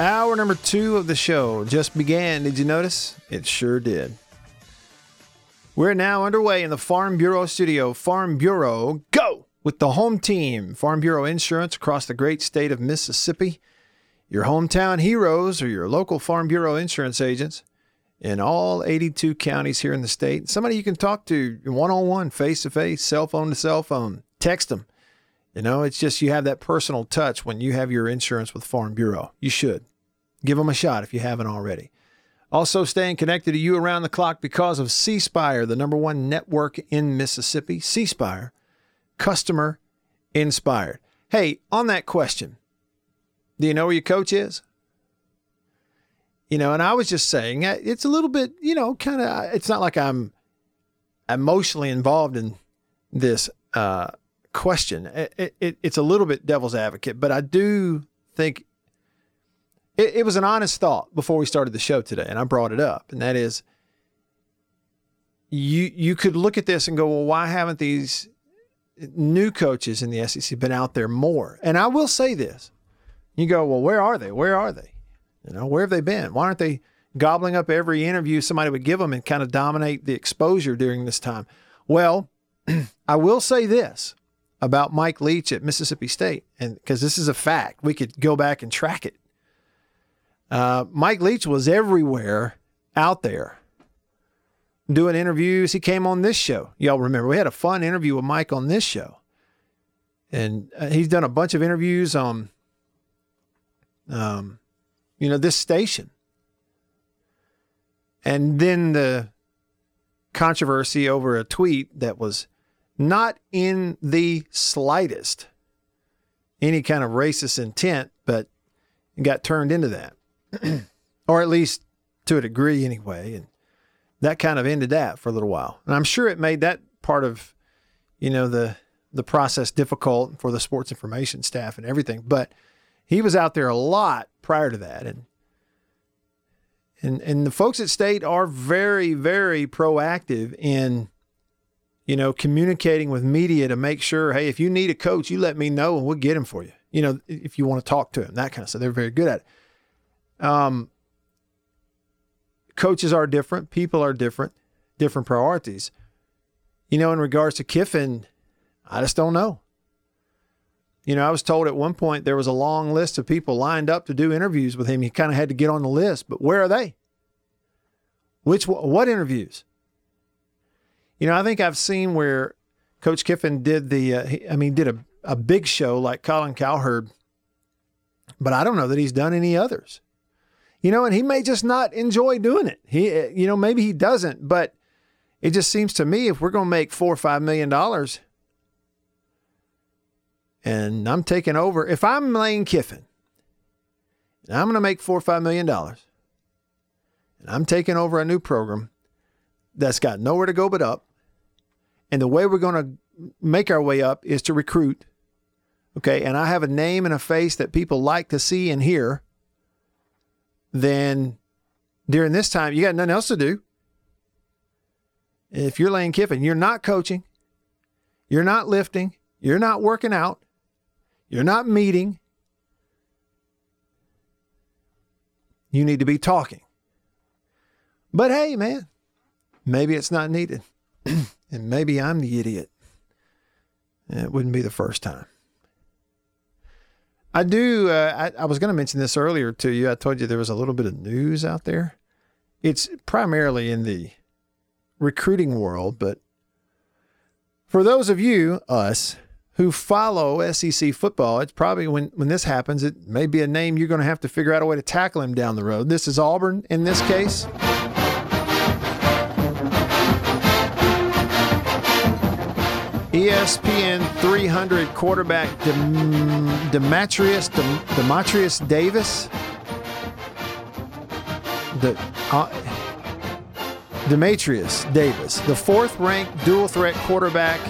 Hour number two of the show just began. Did you notice? It sure did. We're now underway in the Farm Bureau studio. Farm Bureau, go! With the home team, Farm Bureau Insurance across the great state of Mississippi. Your hometown heroes are your local Farm Bureau insurance agents in all 82 counties here in the state. Somebody you can talk to one on one, face to face, cell phone to cell phone. Text them. You know, it's just you have that personal touch when you have your insurance with Farm Bureau. You should. Give them a shot if you haven't already. Also, staying connected to you around the clock because of C Spire, the number one network in Mississippi. C Spire, customer inspired. Hey, on that question, do you know where your coach is? You know, and I was just saying, uh, it's a little bit, you know, kind of, it's not like I'm emotionally involved in this uh, question. It, it, it's a little bit devil's advocate, but I do think it, it was an honest thought before we started the show today, and I brought it up, and that is you you could look at this and go, well, why haven't these new coaches in the SEC been out there more? And I will say this. You go, well, where are they? Where are they? You know, where have they been? Why aren't they gobbling up every interview somebody would give them and kind of dominate the exposure during this time? Well, I will say this about Mike Leach at Mississippi State, and because this is a fact, we could go back and track it. Uh, Mike Leach was everywhere out there doing interviews. He came on this show. Y'all remember we had a fun interview with Mike on this show, and uh, he's done a bunch of interviews on, um, you know, this station. And then the controversy over a tweet that was not in the slightest any kind of racist intent, but got turned into that, or at least to a degree anyway. And that kind of ended that for a little while. And I'm sure it made that part of, you know, the the process difficult for the sports information staff and everything. But he was out there a lot prior to that, and and and the folks at State are very very proactive in you know, communicating with media to make sure, hey, if you need a coach, you let me know and we'll get him for you. You know, if you want to talk to him, that kind of stuff. They're very good at it. Um, coaches are different, people are different, different priorities. You know, in regards to Kiffin, I just don't know. You know, I was told at one point there was a long list of people lined up to do interviews with him. He kind of had to get on the list, but where are they? Which what interviews? You know, I think I've seen where Coach Kiffin did the, uh, I mean, did a, a big show like Colin Cowherd, but I don't know that he's done any others. You know, and he may just not enjoy doing it. He, uh, you know, maybe he doesn't, but it just seems to me if we're going to make four or five million dollars, and I'm taking over, if I'm Lane Kiffin, and I'm going to make four or five million dollars, and I'm taking over a new program that's got nowhere to go but up, and the way we're going to make our way up is to recruit. Okay. And I have a name and a face that people like to see and hear. Then during this time, you got nothing else to do. If you're Lane Kiffin, you're not coaching, you're not lifting, you're not working out, you're not meeting. You need to be talking. But hey, man, maybe it's not needed. and maybe I'm the idiot. It wouldn't be the first time. I do. Uh, I, I, was going to mention this earlier to you. I told you there was a little bit of news out there it's primarily in the recruiting world, but for those of you, us, who follow SEC football, it's probably when, when this happens, it may be a name you're going to have to figure out a way to tackle him down the road. This is Auburn in this case. ESPN 300 quarterback Dem- Demetrius Dem- Dematrius Davis. The, uh, Dematrius Davis, the fourth ranked dual threat quarterback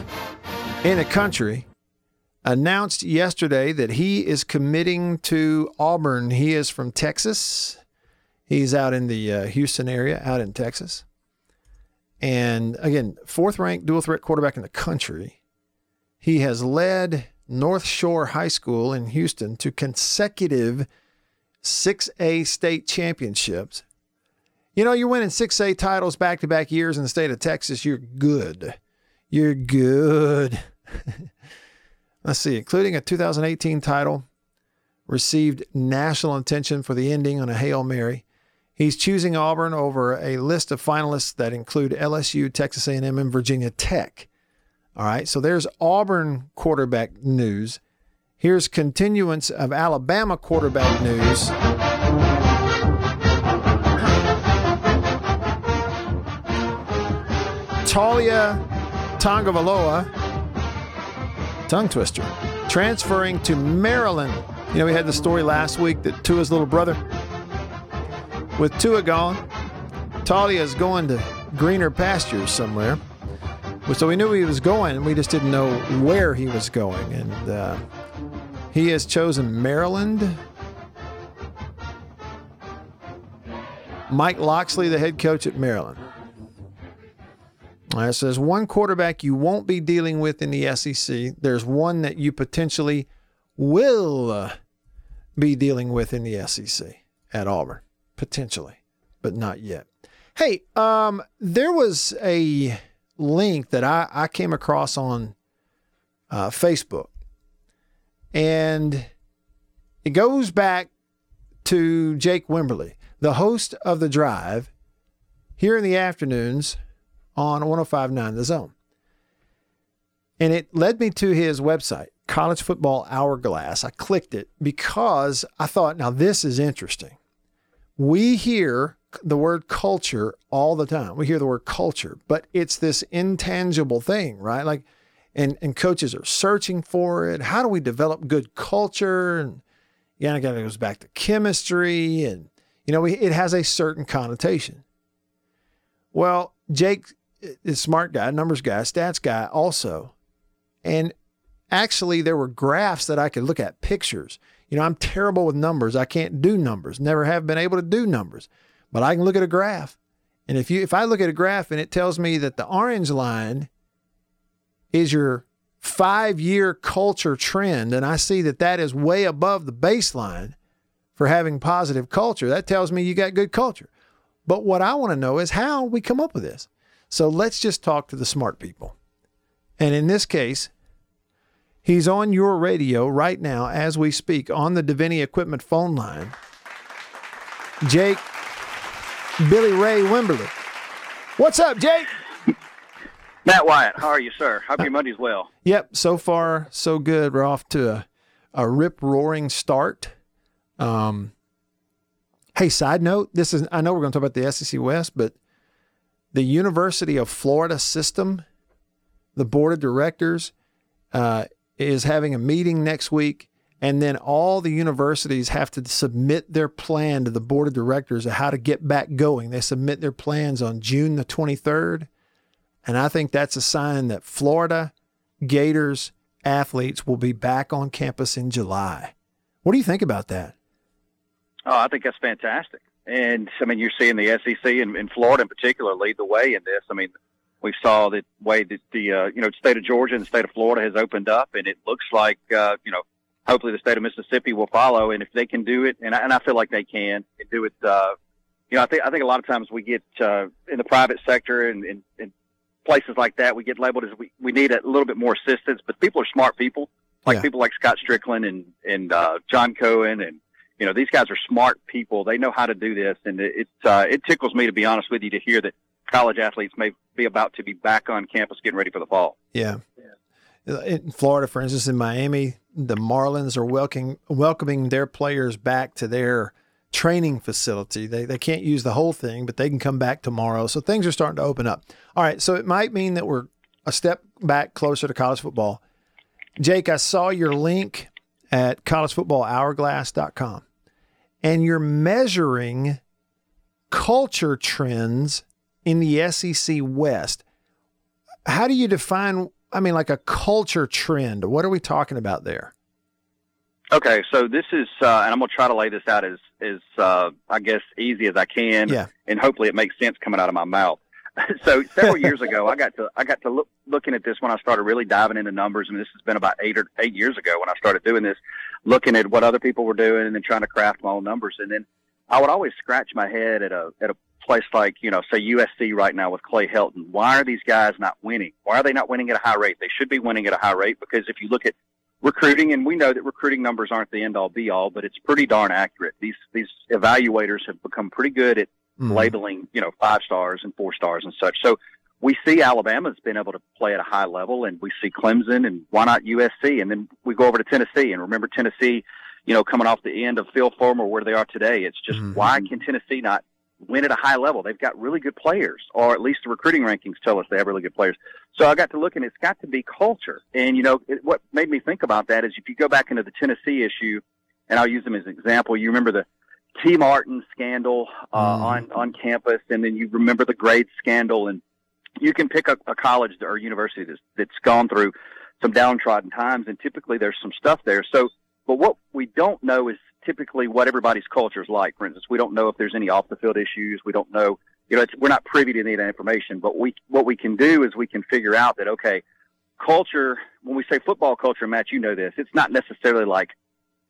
in the country, announced yesterday that he is committing to Auburn. He is from Texas. He's out in the uh, Houston area, out in Texas. And again, fourth ranked dual threat quarterback in the country. He has led North Shore High School in Houston to consecutive 6A state championships. You know, you're winning 6A titles back to back years in the state of Texas. You're good. You're good. Let's see, including a 2018 title, received national attention for the ending on a Hail Mary. He's choosing Auburn over a list of finalists that include LSU, Texas A&M, and Virginia Tech. All right, so there's Auburn quarterback news. Here's continuance of Alabama quarterback news. Taulia Tagovailoa, tongue twister, transferring to Maryland. You know, we had the story last week that Tua's little brother, with Tua gone, Taulia's going to greener pastures somewhere. So we knew he was going, and we just didn't know where he was going. And uh, he has chosen Maryland. Mike Locksley, the head coach at Maryland. It says one quarterback you won't be dealing with in the SEC. There's one that you potentially will uh, be dealing with in the SEC at Auburn, potentially, but not yet. Hey, um, there was a link that I, I came across on uh, Facebook, and it goes back to Jake Wimberly, the host of The Drive, here in the afternoons on 1059 The Zone. And it led me to his website, College Football Hourglass. I clicked it because I thought, now this is interesting. We hear the word culture all the time. We hear the word culture, but it's this intangible thing, right? Like, and, and coaches are searching for it. How do we develop good culture? And yeah, again, it goes back to chemistry, and you know, we, it has a certain connotation. Well, Jake is smart guy, numbers guy, stats guy also. And actually there were graphs that I could look at, pictures. You know, I'm terrible with numbers. I can't do numbers. Never have been able to do numbers. But I can look at a graph. And if you if I look at a graph and it tells me that the orange line is your 5-year culture trend and I see that that is way above the baseline for having positive culture, that tells me you got good culture. But what I want to know is how we come up with this. So let's just talk to the smart people. And in this case, he's on your radio right now as we speak on the Davini Equipment phone line. Jake Billy Ray Wimberly. What's up, Jake? Matt Wyatt, how are you, sir? Hope your Monday's well. Yep, so far so good. We're off to a, a rip roaring start. Um, hey, side note, this is I know we're going to talk about the SEC West, but the University of Florida system, the board of directors, uh, is having a meeting next week. And then all the universities have to submit their plan to the board of directors of how to get back going. They submit their plans on June the 23rd. And I think that's a sign that Florida Gators athletes will be back on campus in July. What do you think about that? Oh, I think that's fantastic. And I mean, you're seeing the SEC and, and Florida in particular lead the way in this. I mean, we saw the way that the uh, you know state of Georgia and the state of Florida has opened up, and it looks like uh, you know hopefully the state of Mississippi will follow. And if they can do it, and I, and I feel like they can do it, uh, you know, I think I think a lot of times we get uh, in the private sector and, and, and places like that, we get labeled as we, we need a little bit more assistance. But people are smart people, like Yeah. people like Scott Stricklin and and uh, John Cohen and You know, these guys are smart people. They know how to do this, and it it's, uh, it tickles me to be honest with you to hear that college athletes may be about to be back on campus getting ready for the fall. Yeah. In Florida, for instance, in Miami, the Marlins are welcoming welcoming their players back to their training facility. They they can't use the whole thing, but they can come back tomorrow. So things are starting to open up. All right, so it might mean that we're a step back closer to college football. Jake, I saw your link at collegefootballhourglass.com and you're measuring culture trends in the SEC West. How do you define I mean like a culture trend? What are we talking about there? Okay, so this is, uh, and I'm going to try to lay this out as, as uh, I guess, easy as I can, Yeah. and hopefully it makes sense coming out of my mouth. so several years ago, I got to I got to look looking at this when I started really diving into numbers. I mean, this has been about eight or eight years ago when I started doing this, looking at what other people were doing and then trying to craft my own numbers. And then I would always scratch my head at a at a place like you know, say USC right now with Clay Helton. Why are these guys not winning? Why are they not winning at a high rate? They should be winning at a high rate because if you look at recruiting, and we know that recruiting numbers aren't the end all be all, but it's pretty darn accurate. These these evaluators have become pretty good at Mhm. labeling, you know, five stars and four stars and such. So we see Alabama's been able to play at a high level, and we see Clemson, and why not USC? And then we go over to Tennessee, and remember Tennessee, you know, coming off the end of Phil Fulmer, where they are today. It's just Mhm. why can Tennessee not win at a high level? They've got really good players, or at least the recruiting rankings tell us they have really good players. So I got to look, and it's got to be culture. And you know, it, what made me think about that is if you go back into the Tennessee issue, and I'll use them as an example. You remember the T. Martin scandal uh, Mhm. on on campus, and then you remember the grade scandal, and you can pick a, a college or university that's, that's gone through some downtrodden times, and typically there's some stuff there. So, but what we don't know is typically what everybody's culture is like. For instance, we don't know if there's any off the field issues. We don't know, you know, it's, we're not privy to any of that information. But we what we can do is we can figure out that okay, culture. When we say football culture, Matt, you know this. It's not necessarily like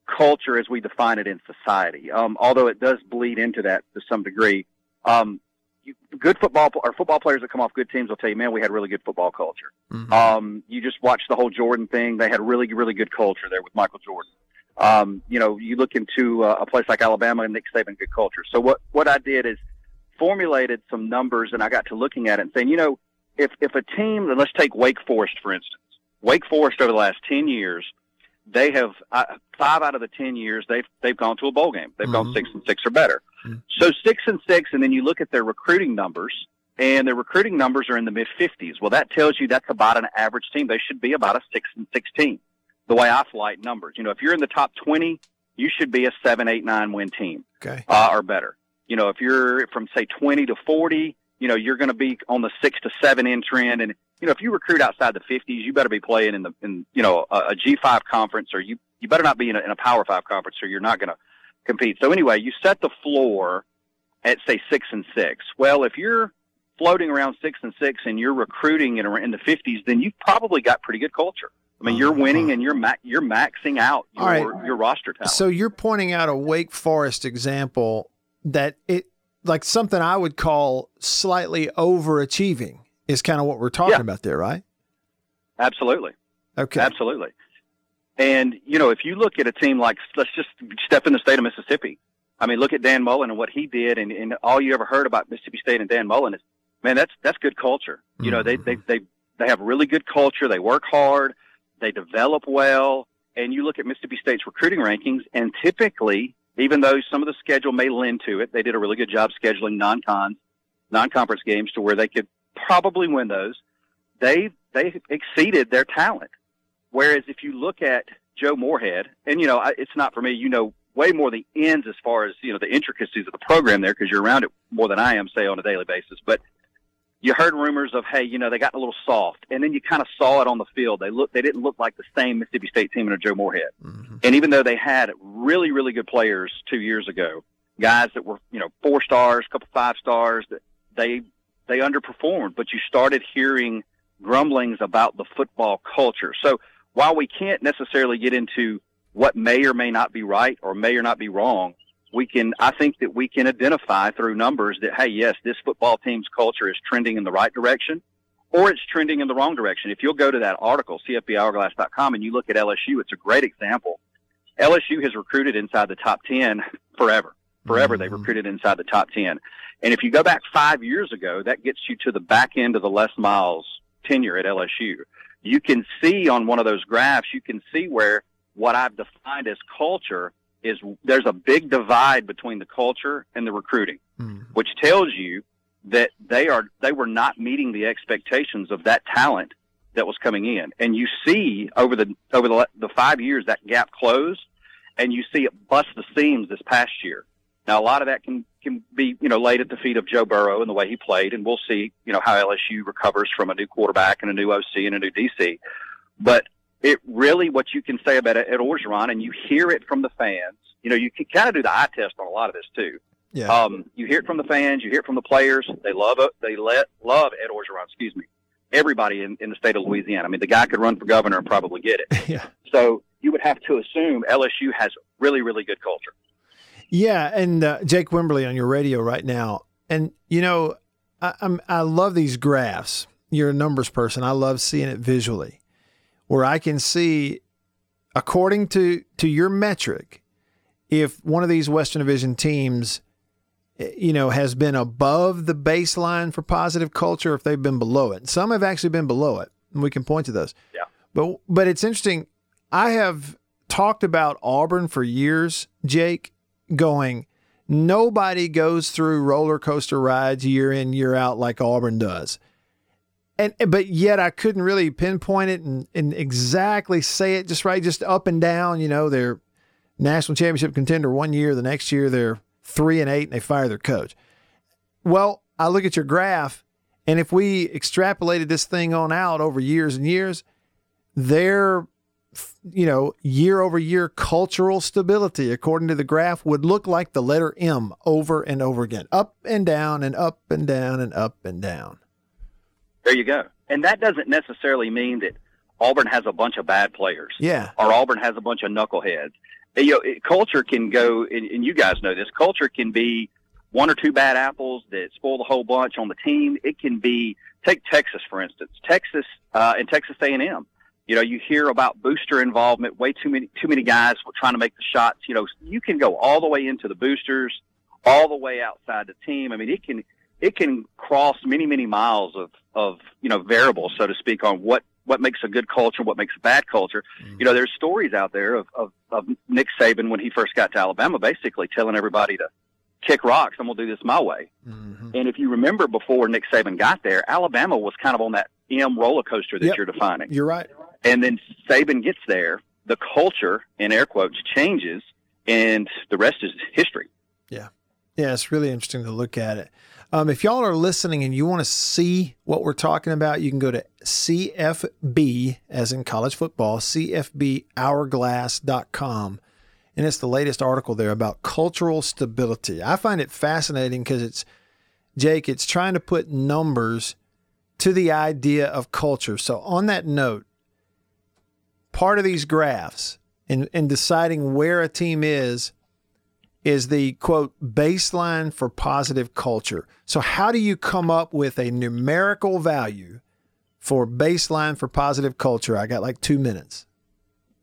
culture as we define it in society. Um, although it does bleed into that to some degree. Um, you, good football or football players that come off good teams will tell you, man, we had really good football culture. Mhm. Um, you just watch the whole Jordan thing. They had really, really good culture there with Michael Jordan. Um, you know, you look into uh, a place like Alabama and Nick Saban, good culture. So what, what I did is formulated some numbers and I got to looking at it and saying, you know, if, if a team, and let's take Wake Forest, for instance, Wake Forest over the last 10 years, they have uh, five out of the 10 years they've, they've gone to a bowl game. They've gone Mhm. six and six or better. Mhm. So six and six, and then you look at their recruiting numbers and their recruiting numbers are in the mid 50s. Well, that tells you that's about an average team. They should be about a six and 16. The way I flight numbers, you know, if you're in the top 20, you should be a seven, eight, nine win team Okay. uh, or better. You know, if you're from say 20 to 40, you know, you're going to be on the six to seven in trend. And, you know, if you recruit outside the 50s, you better be playing in the, in, you know, a, a G5 conference or you, you better not be in a, in a power five conference or you're not going to compete. So anyway, you set the floor at say six and six. Well, if you're floating around six and six and you're recruiting in, in the 50s, then you've probably got pretty good culture. I mean, you're winning and you're ma- you're maxing out. Your, right. your roster talent. So you're pointing out a Wake Forest example that it like something I would call slightly overachieving is kind of what we're talking Yeah. about there, right? Absolutely. Okay. Absolutely. And, you know, if you look at a team like, let's just step in the state of Mississippi. I mean, look at Dan Mullen and what he did. And, and all you ever heard about Mississippi State and Dan Mullen is, man, that's, that's good culture. You know, they, mm-hmm. they, they, they have really good culture. They work hard. They develop well. And you look at Mississippi State's recruiting rankings and typically, even though some of the schedule may lend to it, they did a really good job scheduling non-con, non-conference games to where they could probably win those. They, they exceeded their talent. Whereas if you look at Joe Moorhead, and you know, I, it's not for me, you know, way more the ends as far as, you know, the intricacies of the program there because you're around it more than I am, say, on a daily basis. But you heard rumors of, hey, you know, they got a little soft, and then you kind of saw it on the field. They look, they didn't look like the same Mississippi State team under Joe Moorhead. Mhm. And even though they had really, really good players two years ago, guys that were, you know, four stars, a couple five stars, that they they underperformed. But you started hearing grumblings about the football culture. So while we can't necessarily get into what may or may not be right or may or not be wrong, we can I think that we can identify through numbers that hey, yes, this football team's culture is trending in the right direction or it's trending in the wrong direction. If you'll go to that article, cfbhourglass.com, and you look at LSU, it's a great example. LSU has recruited inside the top 10 forever. Forever, they've mm-hmm. recruited inside the top 10. And if you go back five years ago, that gets you to the back end of the Les Miles tenure at LSU. You can see on one of those graphs, you can see where what I've defined as culture is there's a big divide between the culture and the recruiting, hmm. which tells you that they are they were not meeting the expectations of that talent that was coming in. And you see over the over the, the five years that gap closed, and you see it bust the seams this past year. Now a lot of that can can be you know laid at the feet of Joe Burrow and the way he played, and we'll see you know how LSU recovers from a new quarterback and a new OC and a new DC. But it really what you can say about it at Orgeron, and you hear it from the fans. You know, you can kind of do the eye test on a lot of this too. Yeah. Um, you hear it from the fans, you hear it from the players. They love it. They let love Ed Orgeron. Excuse me. Everybody in, in the state of Louisiana. I mean, the guy could run for governor and probably get it. yeah. So you would have to assume LSU has really, really good culture. Yeah, and uh, Jake Wimberly on your radio right now, and you know, I, I'm I love these graphs. You're a numbers person. I love seeing it visually, where I can see, according to to your metric, if one of these Western Division teams, eh, you know, has been above the baseline for positive culture, if they've been below it. Some have actually been below it, and we can point to those. Yeah. But but it's interesting. I have talked about Auburn for years, Jake, going, nobody goes through roller coaster rides year in, year out like Auburn does. And but yet I couldn't really pinpoint it and, and exactly say it just right, just up and down. You know, they're national championship contender one year, the next year they're three and eight and they fire their coach. Well, I look at your graph, and if we extrapolated this thing on out over years and years, their you know year over year cultural stability according to the graph would look like the letter M over and over again up and down and up and down and up and down There you go. And that doesn't necessarily mean that Auburn has a bunch of bad players. yeah or Auburn has a bunch of knuckleheads. You know, it, culture can go, and, and you guys know this. Culture can be one or two bad apples that spoil the whole bunch on the team. It can be take Texas for instance. Texas uh, and Texas A&M. You know, you hear about booster involvement. Way too many too many guys trying to make the shots. You know, you can go all the way into the boosters, all the way outside the team. I mean, it can it can cross many many miles of of you know variables, so to speak, on what what makes a good culture, what makes a bad culture. Mm-hmm. You know, there's stories out there of, of of Nick Saban when he first got to Alabama, basically telling everybody to kick rocks. I'm gonna do this my way. Mm-hmm. And if you remember before Nick Saban got there, Alabama was kind of on that M roller coaster that Yep. you're defining. you're right And then Saban gets there, the culture, in air quotes, changes, and the rest is history. Yeah, it's really interesting to look at it. Um, if y'all are listening and you want to see what we're talking about, you can go to CFB, as in college football, CFBhourglass.com. And it's the latest article there about cultural stability. I find it fascinating because it's, Jake, it's trying to put numbers to the idea of culture. So, on that note, part of these graphs in, in deciding where a team is is the quote baseline for positive culture. So, how do you come up with a numerical value for baseline for positive culture? I got like two minutes.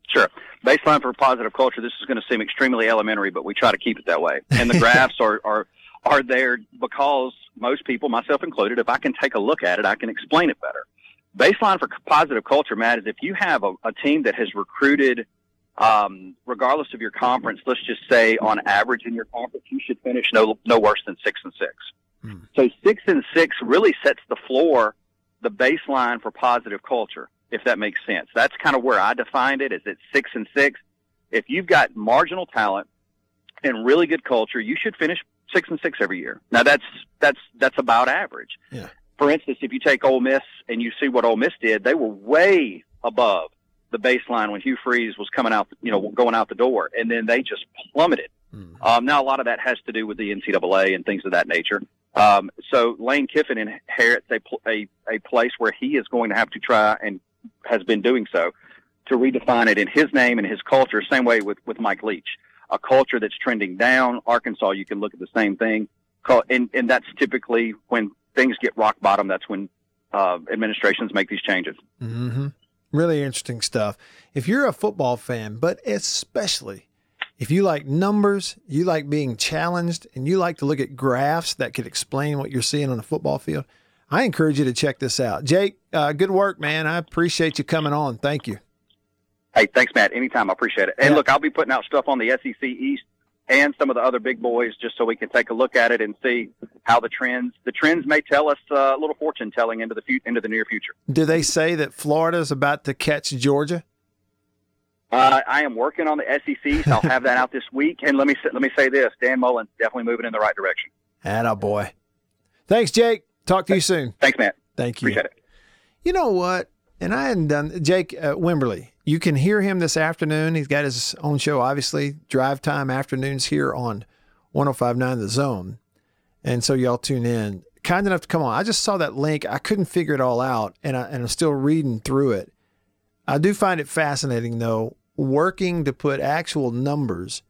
Sure. Baseline for positive culture. This is going to seem extremely elementary, but we try to keep it that way. And the graphs are, are are there because most people, myself included, if I can take a look at it, I can explain it better. Baseline for positive culture, Matt, is if you have a, a team that has recruited, um, regardless of your conference, let's just say on average in your conference, you should finish no no worse than six and six. So six and six really sets the floor, the baseline for positive culture, if that makes sense. That's kind of where I defined it. Is it's six and six. If you've got marginal talent and really good culture, you should finish six and six every year. Now that's that's that's about average. Yeah. For instance, if you take Ole Miss and you see what Ole Miss did, they were way above the baseline when Hugh Freeze was coming out, you know, going out the door, and then they just plummeted. Um, now, a lot of that has to do with the NCAA and things of that nature. Um, so Lane Kiffin inherits a, a, a place where he is going to have to try and has been doing so to redefine it in his name and his culture. Same way with, with Mike Leach, a culture that's trending down. Arkansas, you can look at the same thing. And, and that's typically when things get rock bottom. That's when, uh, administrations make these changes. Mm-hmm. Really interesting stuff. If you're a football fan, but especially If you like numbers, you like being challenged, and you like to look at graphs that could explain what you're seeing on the football field, I encourage you to check this out. Jake, uh, good work, man. I appreciate you coming on. Thank you. Hey, thanks, Matt. Anytime. I appreciate it. And Yeah. look, I'll be putting out stuff on the SEC East and some of the other big boys just so we can take a look at it and see how the trends the trends may tell us uh, a little fortune telling into the fu- into the near future. Do they say that Florida's about to catch Georgia? Uh, I am working on the SEC, so I'll have that out this week. And let me say, let me say this: Dan Mullen definitely moving in the right direction. Atta boy. Thanks, Jake. Talk to you soon. Thanks, Matt. Thank you. Appreciate it. You know what? And I hadn't done Jake uh, Wimberly. You can hear him this afternoon. He's got his own show, obviously, drive time afternoons here on 1059 The Zone. And so y'all tune in. Kind enough to come on. I just saw that link. I couldn't figure it all out, and, I, and I'm still reading through it. I do find it fascinating, though, working to put actual numbers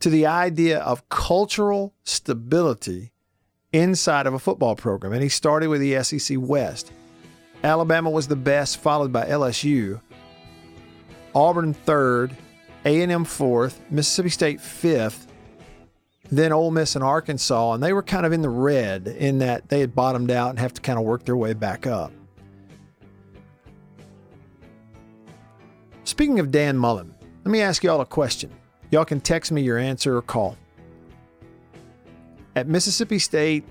to the idea of cultural stability inside of a football program. And he started with the SEC West. Alabama was the best, followed by LSU. Auburn third, A&M fourth, Mississippi State fifth, then Ole Miss and Arkansas, and they were kind of in the red in that they had bottomed out and have to kind of work their way back up. Speaking of Dan Mullen, let me ask y'all a question. Y'all can text me your answer or call. At Mississippi State,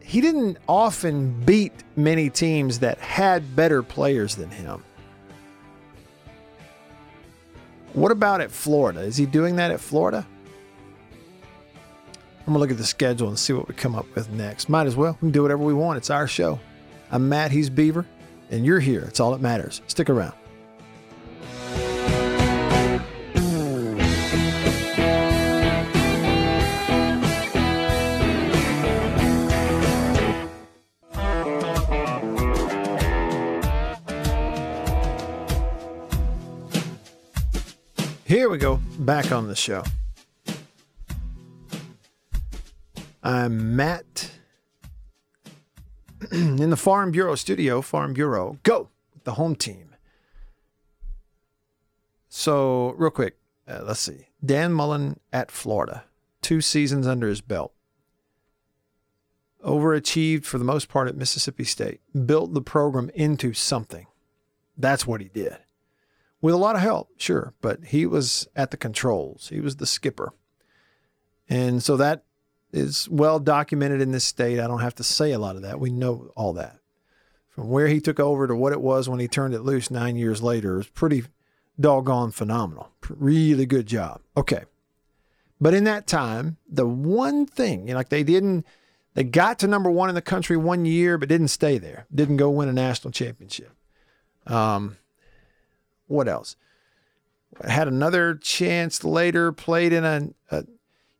he didn't often beat many teams that had better players than him. What about at Florida? Is he doing that at Florida? I'm going to look at the schedule and see what we come up with next. Might as well. We can do whatever we want. It's our show. I'm Matt, he's Beaver, and you're here. It's all that matters. Stick around. Back on the show. I'm Matt in the Farm Bureau studio, Farm Bureau. Go, the home team. So, real quick, uh, let's see. Dan Mullen at Florida, two seasons under his belt. Overachieved for the most part at Mississippi State, built the program into something. That's what he did with a lot of help, sure, but he was at the controls. He was the skipper. And so that is well documented in this state. I don't have to say a lot of that. We know all that. From where he took over to what it was when he turned it loose nine years later is pretty doggone phenomenal. Really good job. Okay. But in that time, the one thing, you know, like they didn't, they got to number one in the country one year, but didn't stay there. Didn't go win a national championship. Um, what else? Had another chance later, played in a, a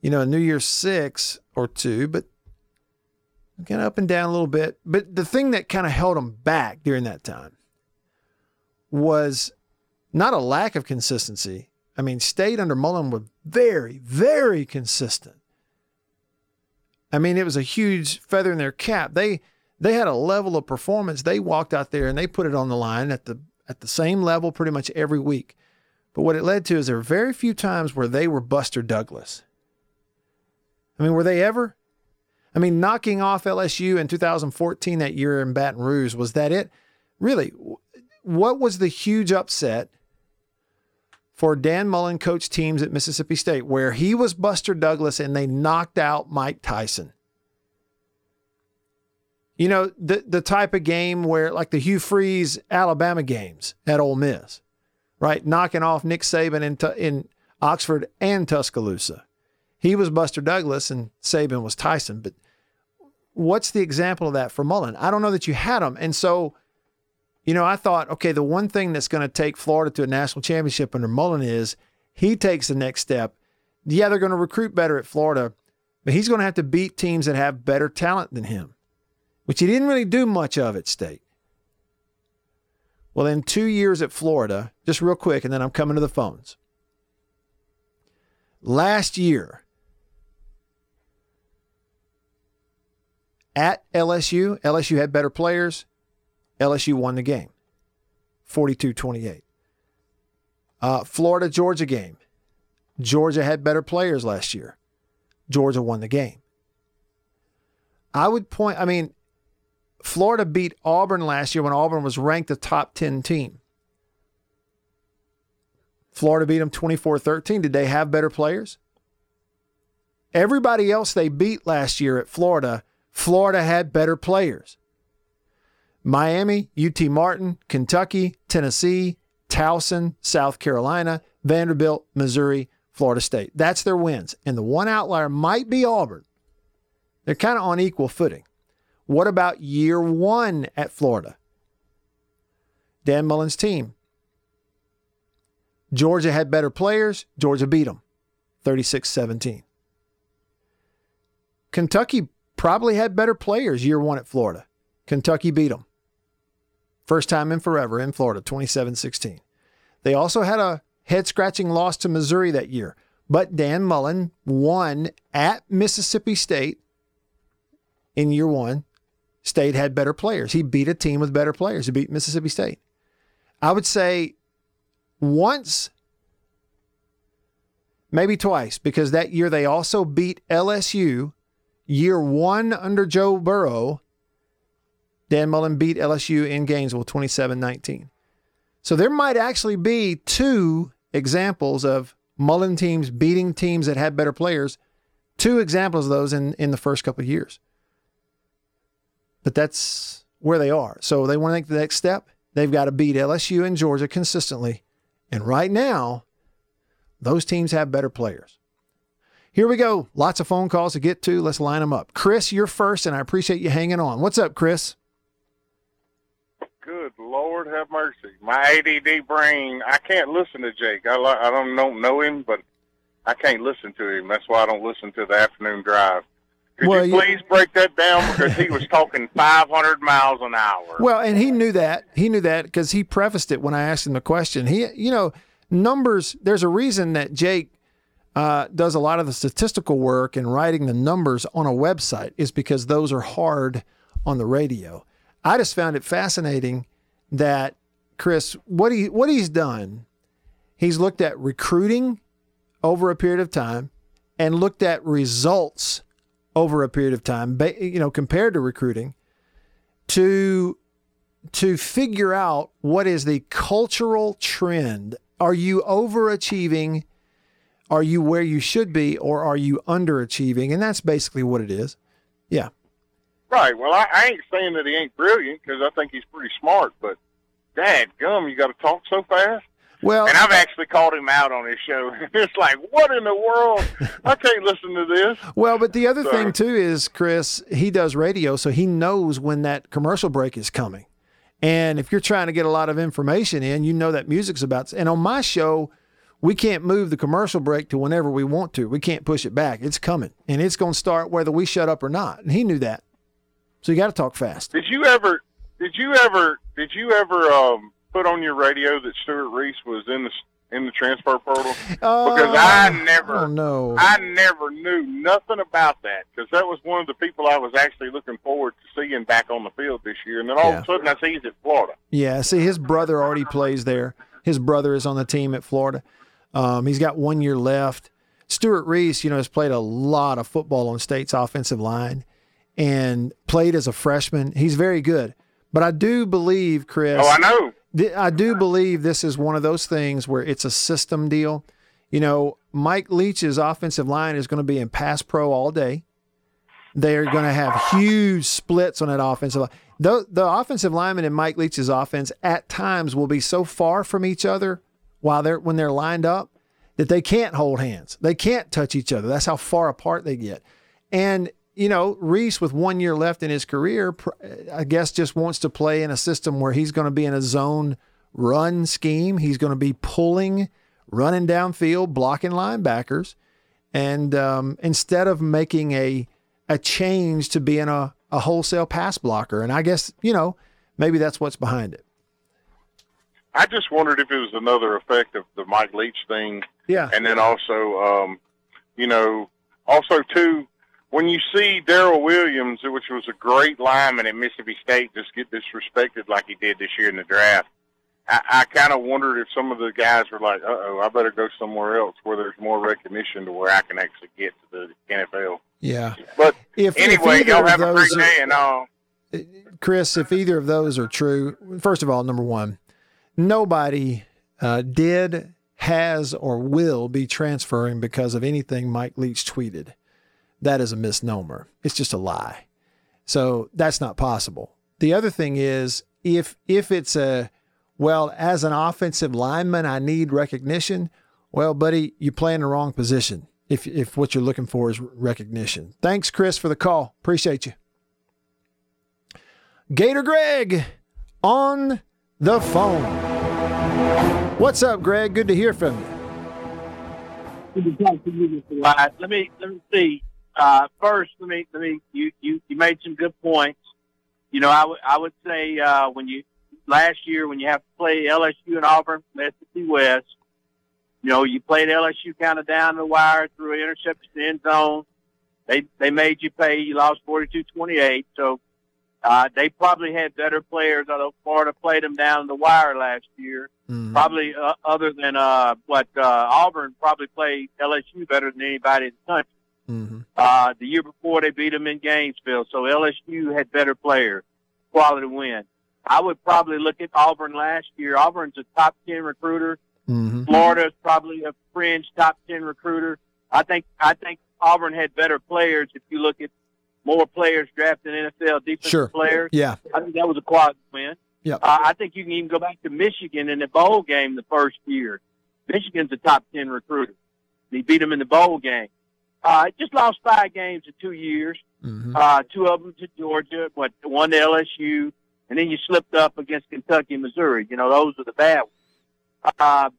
you know, a New Year's Six or two, but kind of up and down a little bit. But the thing that kind of held him back during that time was not a lack of consistency. I mean, State under Mullen were very, very consistent. I mean, it was a huge feather in their cap. They they had a level of performance. They walked out there and they put it on the line at the at the same level pretty much every week. But what it led to is there were very few times where they were Buster Douglas. I mean, were they ever? I mean, knocking off LSU in 2014 that year in Baton Rouge, was that it? Really, what was the huge upset for Dan Mullen coach teams at Mississippi State where he was Buster Douglas and they knocked out Mike Tyson? You know, the the type of game where like the Hugh Freeze Alabama games at Ole Miss, right? Knocking off Nick Saban in, in Oxford and Tuscaloosa. He was Buster Douglas and Saban was Tyson. But what's the example of that for Mullen? I don't know that you had him. And so, you know, I thought, okay, the one thing that's going to take Florida to a national championship under Mullen is he takes the next step. Yeah, they're going to recruit better at Florida, but he's going to have to beat teams that have better talent than him, which he didn't really do much of at State. Well, in two years at Florida, just real quick, and then I'm coming to the phones. Last year, at LSU, LSU had better players. LSU won the game 42 28. Uh, Florida Georgia game. Georgia had better players last year. Georgia won the game. I would point, I mean, Florida beat Auburn last year when Auburn was ranked a top 10 team. Florida beat them 24 13. Did they have better players? Everybody else they beat last year at Florida, Florida had better players. Miami, UT Martin, Kentucky, Tennessee, Towson, South Carolina, Vanderbilt, Missouri, Florida State. That's their wins. And the one outlier might be Auburn. They're kind of on equal footing. What about year one at Florida? Dan Mullen's team. Georgia had better players. Georgia beat them 36 17. Kentucky probably had better players year one at Florida. Kentucky beat them. First time in forever in Florida, 27 16. They also had a head scratching loss to Missouri that year, but Dan Mullen won at Mississippi State in year one. State had better players. He beat a team with better players. He beat Mississippi State. I would say once, maybe twice, because that year they also beat LSU. Year one under Joe Burrow, Dan Mullen beat LSU in Gainesville 27 19. So there might actually be two examples of Mullen teams beating teams that had better players, two examples of those in, in the first couple of years. But that's where they are. So they want to take the next step. They've got to beat LSU and Georgia consistently. And right now, those teams have better players. Here we go. Lots of phone calls to get to. Let's line them up. Chris, you're first, and I appreciate you hanging on. What's up, Chris? Good Lord, have mercy. My ADD brain, I can't listen to Jake. I, I don't know, know him, but I can't listen to him. That's why I don't listen to the afternoon drive. Could Well, you please break that down because he was talking 500 miles an hour. Well, and he knew that. He knew that because he prefaced it when I asked him the question. He, you know, numbers. There's a reason that Jake uh, does a lot of the statistical work and writing the numbers on a website is because those are hard on the radio. I just found it fascinating that Chris, what he what he's done, he's looked at recruiting over a period of time and looked at results over a period of time, you know, compared to recruiting to to figure out what is the cultural trend. Are you overachieving? Are you where you should be, or are you underachieving? And that's basically what it is. Yeah. right. Well, I, I ain't saying that he ain't brilliant because I think he's pretty smart, but dad gum, you got to talk so fast. Well, And I've actually called him out on his show. it's like, what in the world? I can't listen to this. Well, but the other Sorry. thing too is Chris, he does radio, so he knows when that commercial break is coming. And if you're trying to get a lot of information in, you know that music's about. And on my show, we can't move the commercial break to whenever we want to. We can't push it back. It's coming, and it's going to start whether we shut up or not. And he knew that, so you got to talk fast. Did you ever? Did you ever? Did you ever um, put on your radio that Stewart Reese was in the in the transfer portal? because I never, Oh no. I never knew nothing about that because that was one of the people I was actually looking forward to seeing back on the field this year, and then all Yeah. of a sudden I see he's at Florida. Yeah, see, his brother already plays there. His brother is on the team at Florida. Um, he's got one year left. Stewart Reese, you know, has played a lot of football on State's offensive line and played as a freshman. He's very good. But I do believe, Chris. Oh, I know. I do believe this is one of those things where it's a system deal. You know, Mike Leach's offensive line is going to be in pass pro all day. They're going to have huge splits on that offensive line. The, the offensive linemen in Mike Leach's offense at times will be so far from each other while they're when they're lined up that they can't hold hands. They can't touch each other. That's how far apart they get. And you know, Reese with one year left in his career, I guess just wants to play in a system where he's going to be in a zone run scheme. He's going to be pulling, running downfield, blocking linebackers, and um, instead of making a a change to being a, a wholesale pass blocker. And I guess you know maybe that's what's behind it. I just wondered if it was another effect of the Mike Leach thing Yeah. and then also, um, you know, also too, when you see Darryl Williams, which was a great lineman at Mississippi State, just get disrespected like he did this year in the draft, I, I kind of wondered if some of the guys were like, "Uh oh, I better go somewhere else where there's more recognition to where I can actually get to the NFL." Yeah. But If, if anyway, either y'all have a great day, and uh, Chris, if either of those are true, first of all, number one, nobody uh, did, has, or will be transferring because of anything Mike Leach tweeted. That is a misnomer. It's just a lie. So that's not possible. The other thing is if if it's a well, as an offensive lineman, I need recognition. Well, buddy, you play in the wrong position. If if what you're looking for is recognition. Thanks, Chris, for the call. Appreciate you. Gator Greg on the phone. What's up, Greg? Good to hear from you. Let me let me see. Uh, first, let me let me you you you made some good points. You know, I would I would say uh, when you last year when you have to play LSU and Auburn from SEC West, you know, you played LSU kind of down the wire through an interception in the end zone. They they made you pay. You lost 42-28. So uh, they probably had better players. Although Florida played them down the wire last year. Probably uh, other than uh, what uh, Auburn probably played LSU better than anybody in the country. Uh, the year before they beat them in Gainesville, so LSU had better players, quality win. I would probably look at Auburn last year. Auburn's a top ten recruiter. Florida's probably a fringe top ten recruiter. I think I think Auburn had better players if you look at more players drafted NFL defensive Sure. players. Yeah. I think that was a quality win. Yeah. Uh, I think you can even go back to Michigan in the bowl game the first year. Michigan's a top 10 recruiter. They beat them in the bowl game. Uh, just lost five games in two years. Uh, two of them to Georgia, but one to LSU, and then you slipped up against Kentucky and Missouri. You know, those are the bad ones. Uh,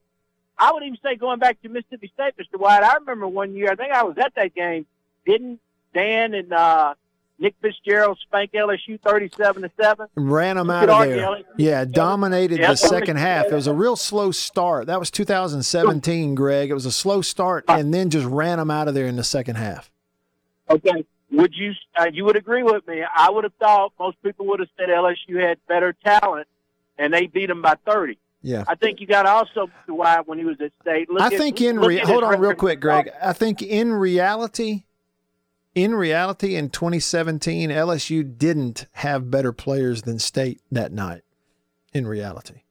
I would even say going back to Mississippi State, Mr. White, I remember one year, I think I was at that game, didn't Dan and, uh, Nick Fitzgerald spank LSU 37 to 7? Ran them out of there. LSU Yeah, dominated Yeah, the second half. It was a real slow start. That was 2017, Greg. It was a slow start, and then just ran them out of there in the second half. Okay. Would you uh, you would agree with me? I would have thought most people would have said LSU had better talent, and they beat them by thirty. Yeah. I think you got to also. Wyatt when he was at state. Look I at- think in re- hold on real quick, Greg. I think in reality, in reality, in 2017, LSU didn't have better players than State that night. In reality,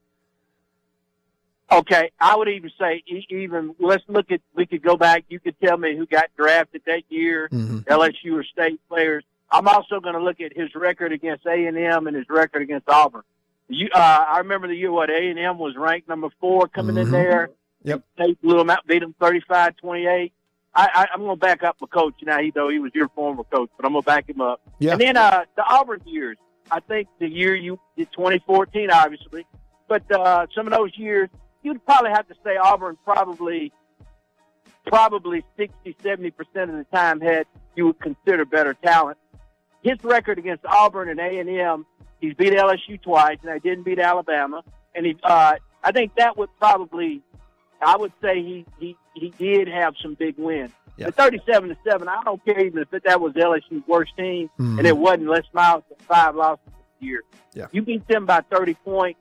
Okay, I would even say even let's look at we could go back. You could tell me who got drafted that year, LSU or state players. I'm also going to look at his record against A and M and his record against Auburn. You, uh, I remember the year what A and M was ranked number four coming in there. Yep. State blew them out, beat them 35-28. I, I, I'm going to back up my coach now. He though he was your former coach, but I'm going to back him up. Yeah. And then uh, the Auburn years. I think the year you did 2014, obviously, but uh, some of those years you'd probably have to say Auburn probably probably 60, 70 percent of the time had you would consider better talent. His record against Auburn and A and M, he's beat LSU twice, and I didn't beat Alabama. And he, uh, I think that would probably, I would say he he he did have some big wins. The thirty-seven to seven, I don't care even if that was LSU's worst team, Mhm. and it wasn't. Les Miles with five losses this year. Yeah. You beat them by thirty points.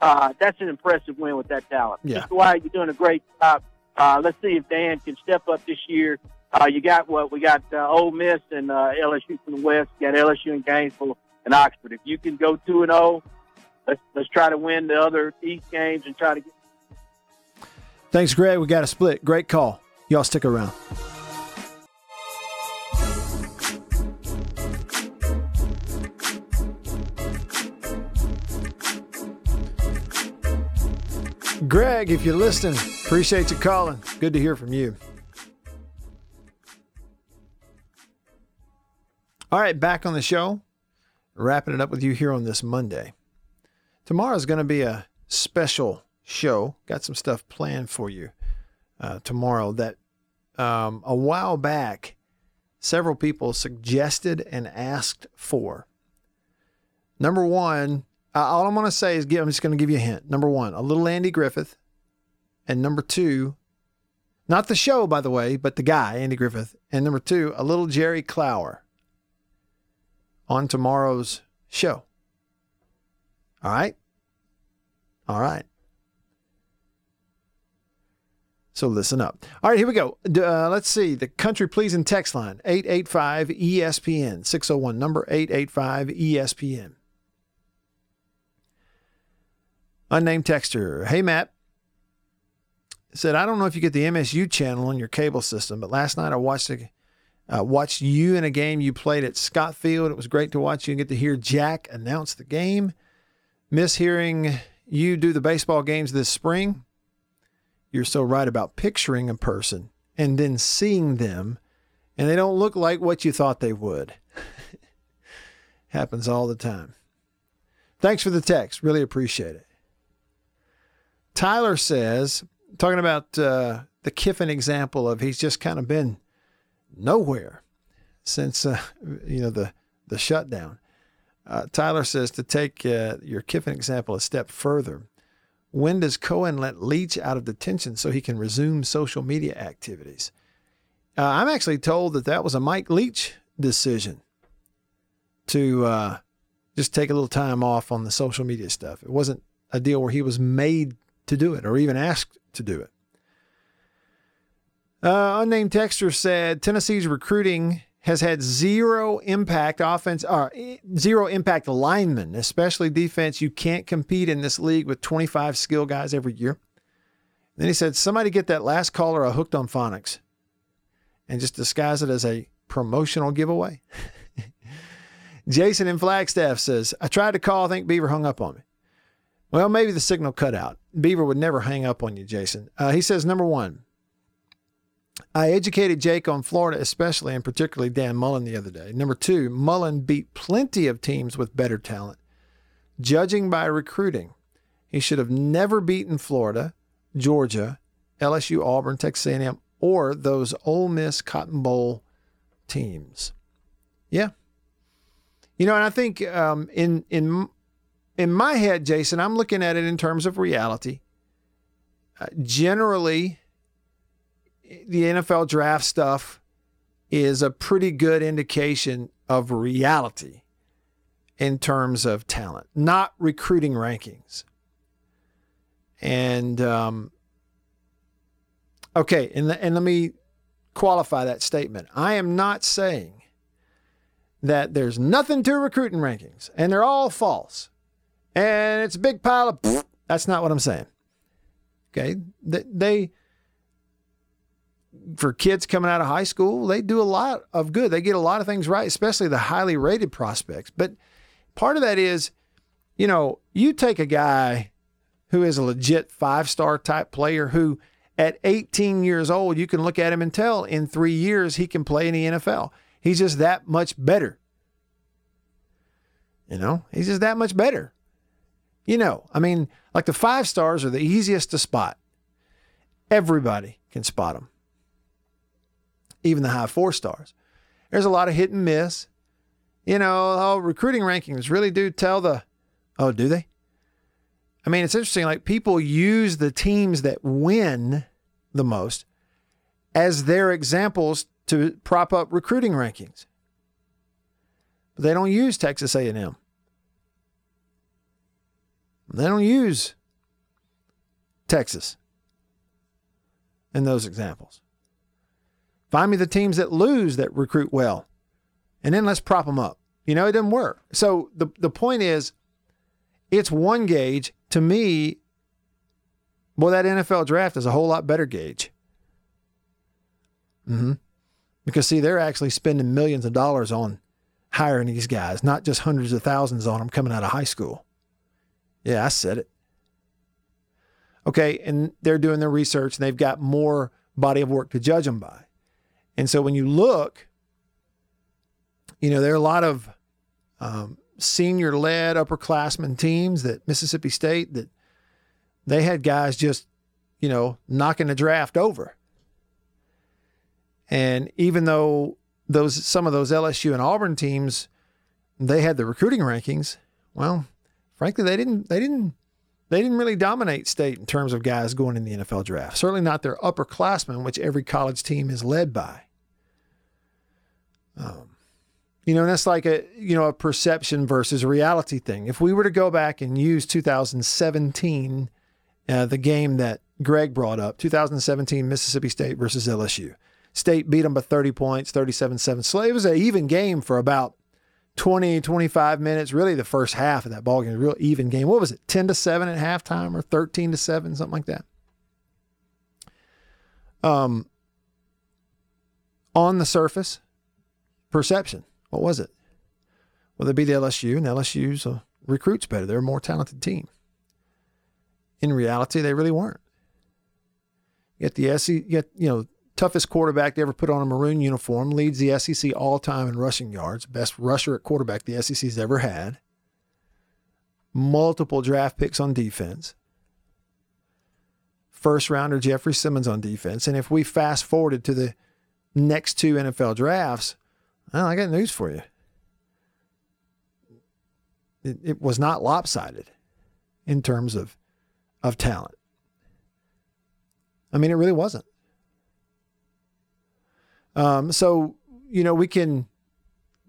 Uh, that's an impressive win with that talent. Yeah. Mr. White, you're doing a great job. Uh, let's see if Dan can step up this year. Uh, you got what we got uh, Ole Miss and uh, LSU from the West. You got LSU and Gainesville and Oxford. If you can go two and zero, let's let's try to win the other East games and try to get. Thanks, Greg. We got a split. Great call. Y'all stick around. Greg, if you're listening, appreciate you calling. Good to hear from you. All right, back on the show, wrapping it up with you here on this Monday. Tomorrow is going to be a special show. Got some stuff planned for you uh, tomorrow that um, a while back several people suggested and asked for. Number one, uh, all I'm going to say is give, I'm just going to give you a hint. Number one, a little Andy Griffith. And number two, not the show, by the way, but the guy, Andy Griffith. And number two, a little Jerry Clower on tomorrow's show. All right? All right. So listen up. All right, here we go. Uh, let's see. The country pleasing text line 885 ESPN 601 number 885 ESPN. Unnamed texter. Hey, Matt. Said, I don't know if you get the MSU channel on your cable system, but last night I watched a, uh, watched you in a game you played at Scott Field. It was great to watch you and get to hear Jack announce the game. Miss hearing you do the baseball games this spring. You're so right about picturing a person and then seeing them, and they don't look like what you thought they would. Happens all the time. Thanks for the text. Really appreciate it. Tyler says, talking about uh, the Kiffin example of he's just kind of been nowhere since uh, you know the the shutdown. Uh, Tyler says to take uh, your Kiffin example a step further. When does Cohen let Leach out of detention so he can resume social media activities? Uh, I'm actually told that that was a Mike Leach decision to uh, just take a little time off on the social media stuff. It wasn't a deal where he was made to do it or even asked to do it. Uh, unnamed texter said Tennessee's recruiting has had zero impact offense, or zero impact linemen, especially defense. You can't compete in this league with 25 skill guys every year. Then he said, somebody get that last caller a hooked on phonics and just disguise it as a promotional giveaway. Jason in Flagstaff says, I tried to call. I think Beaver hung up on me. Well, maybe the signal cut out. Beaver would never hang up on you, Jason. Uh, he says, number one, I educated Jake on Florida, especially and particularly Dan Mullen the other day. Number two, Mullen beat plenty of teams with better talent. Judging by recruiting, he should have never beaten Florida, Georgia, LSU, Auburn, Texas A&M, or those Ole Miss Cotton Bowl teams. Yeah, you know, and I think um, in in in my head, Jason, I'm looking at it in terms of reality. Uh, generally, the NFL draft stuff is a pretty good indication of reality in terms of talent, not recruiting rankings. And um, okay, and, and let me qualify that statement. I am not saying that there's nothing to recruiting rankings and they're all false and it's a big pile of. That's not what I'm saying. Okay, they for kids coming out of high school, they do a lot of good. They get a lot of things right, especially the highly rated prospects. But part of that is, you know, you take a guy who is a legit five star type player who at 18 years old, you can look at him and tell in three years he can play in the NFL. He's just that much better. You know, he's just that much better. You know, I mean, like the five stars are the easiest to spot. Everybody can spot them even the high four stars. There's a lot of hit and miss. You know, oh, recruiting rankings really do tell the, oh, do they? I mean, it's interesting. Like people use the teams that win the most as their examples to prop up recruiting rankings. But they don't use Texas A&M. They don't use Texas in those examples. Find me the teams that lose that recruit well, and then let's prop them up. You know, it doesn't work. So the, the point is, it's one gauge. To me, well, that NFL draft is a whole lot better gauge. Mm-hmm. Because, see, they're actually spending millions of dollars on hiring these guys, not just hundreds of thousands on them coming out of high school. Yeah, I said it. Okay, and they're doing their research and they've got more body of work to judge them by. And so when you look, you know, there are a lot of um, senior led upperclassmen teams that Mississippi State that they had guys just, you know, knocking the draft over. And even though those some of those LSU and Auburn teams, they had the recruiting rankings, well, frankly, they didn't they didn't they didn't really dominate state in terms of guys going in the NFL draft. Certainly not their upperclassmen, which every college team is led by. Um, You know, and that's like a you know a perception versus reality thing. If we were to go back and use 2017, uh, the game that Greg brought up, 2017 Mississippi State versus LSU. State beat them by 30 points, 37-7. So it was an even game for about 20, 25 minutes. Really, the first half of that ball game, a real even game. What was it, 10 to 7 at halftime or 13 to 7, something like that? Um, on the surface, perception. What was it? Well, they beat the LSU, and LSU's recruits better. They're a more talented team. In reality, they really weren't. Yet the SEC, you get you know toughest quarterback to ever put on a maroon uniform, leads the SEC all time in rushing yards, best rusher at quarterback the SEC's ever had. Multiple draft picks on defense. First rounder Jeffrey Simmons on defense, and if we fast forwarded to the next two NFL drafts, well, I got news for you. It, it was not lopsided in terms of of talent. I mean, it really wasn't. Um, so, you know, we can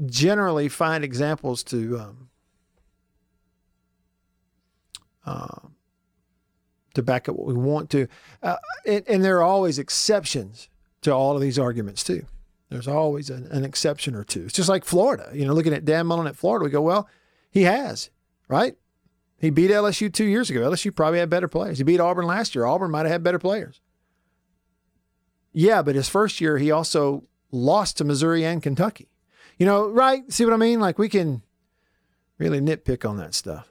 generally find examples to um, uh, to back up what we want to, uh, and, and, there are always exceptions to all of these arguments too. There's always an, an exception or two. It's just like Florida. You know, looking at Dan Mullen at Florida, we go, well, he has, right? He beat LSU two years ago. LSU probably had better players. He beat Auburn last year. Auburn might have had better players. Yeah, but his first year, he also lost to Missouri and Kentucky. You know, right? See what I mean? Like we can really nitpick on that stuff.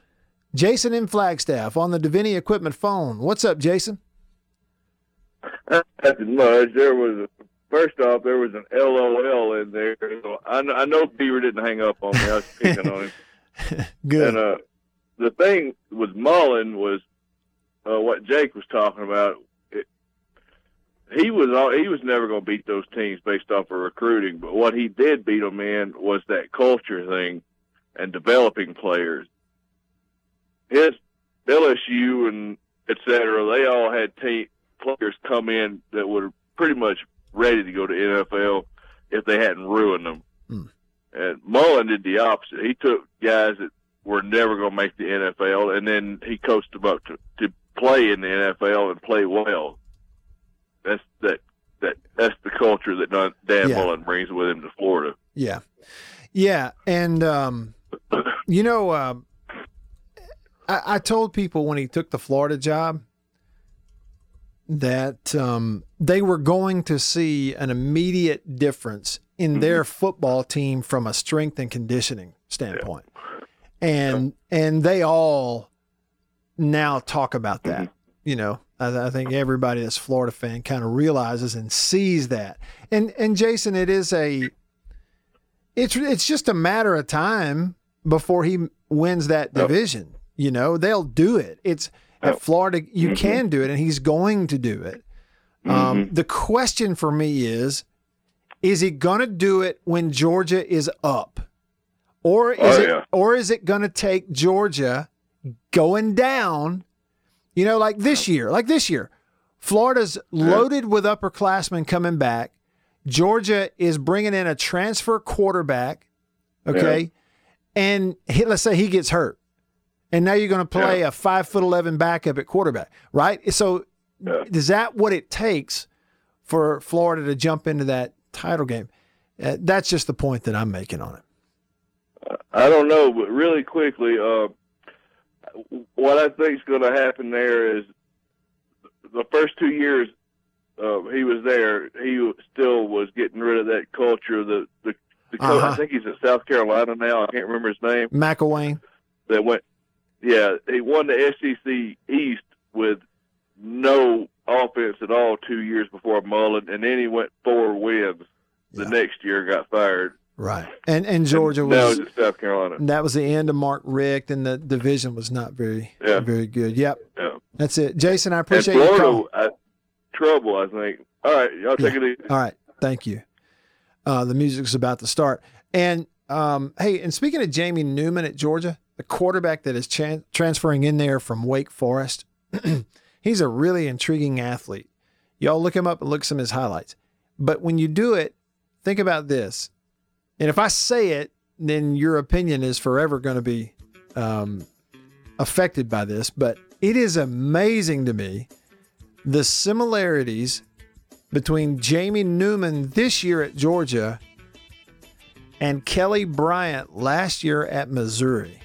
Jason in Flagstaff on the Davini Equipment phone. What's up, Jason? Nothing much. There was a, first off, there was an LOL in there. So I, I know Beaver didn't hang up on me. I was picking on him. Good. And uh, the thing with Mullen was uh, what Jake was talking about. It, he was all, he was never going to beat those teams based off of recruiting, but what he did beat them in was that culture thing and developing players. His LSU and et cetera, they all had team players come in that were pretty much ready to go to NFL if they hadn't ruined them. Hmm. And Mullen did the opposite. He took guys that were never going to make the NFL, and then he coached them up to, to play in the NFL and play well. That's that that that's the culture that Dan Yeah. Mullen brings with him to Florida. Yeah. Yeah. And, um, you know, um, I, I told people when he took the Florida job that um, they were going to see an immediate difference in their football team from a strength and conditioning standpoint. And and they all now talk about that. You know, I, I think everybody that's Florida fan kind of realizes and sees that. And and Jason, it is a it's it's just a matter of time before he wins that division. You know, they'll do it. It's at Florida, you can do it, and he's going to do it. Um, the question for me is: Is he going to do it when Georgia is up, or is Oh, it, yeah. or is it going to take Georgia going down? You know, like this year, like this year, Florida's loaded with upperclassmen coming back. Georgia is bringing in a transfer quarterback. Okay. And he, let's say he gets hurt. And now you're going to play a five foot 11 backup at quarterback, right? So is that what it takes for Florida to jump into that title game? Uh, that's just the point that I'm making on it. I don't know, but really quickly, uh, what I think is going to happen there is the first two years uh, he was there, he still was getting rid of that culture. The the, the coach, Uh-huh. I think he's at South Carolina now. I can't remember his name. McElwain. That went, yeah, he won the SEC East with no offense at all two years before Mullen, and then he went four wins. The next year, got fired. Right. And and Georgia now was in South Carolina. that was the end of Mark Richt and the division was not very Yeah. very good. Yep. Yeah. That's it. Jason, I And appreciate your Florida, call. I, trouble, I think. All right, y'all take Yeah. it easy. All right. Thank you. Uh, the music's about to start. And um, hey, and speaking of Jamie Newman at Georgia, the quarterback that is tran transferring in there from Wake Forest, he's a really intriguing athlete. Y'all look him up and look some of his highlights. But when you do it, think about this. And if I say it, then your opinion is forever going to be um, affected by this. But it is amazing to me the similarities between Jamie Newman this year at Georgia and Kelly Bryant last year at Missouri.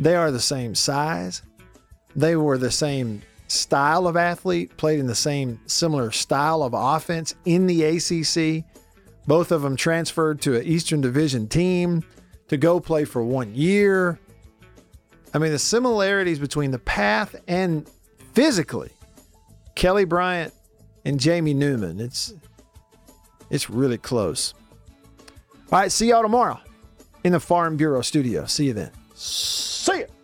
They are the same size. They were the same style of athlete, played in the same similar style of offense in the ACC. Both of them transferred to an Eastern Division team to go play for one year. I mean, the similarities between the path and physically, Kelly Bryant and Jamie Newman, it's it's really close. All right, see y'all tomorrow in the Farm Bureau studio. See you then. See ya.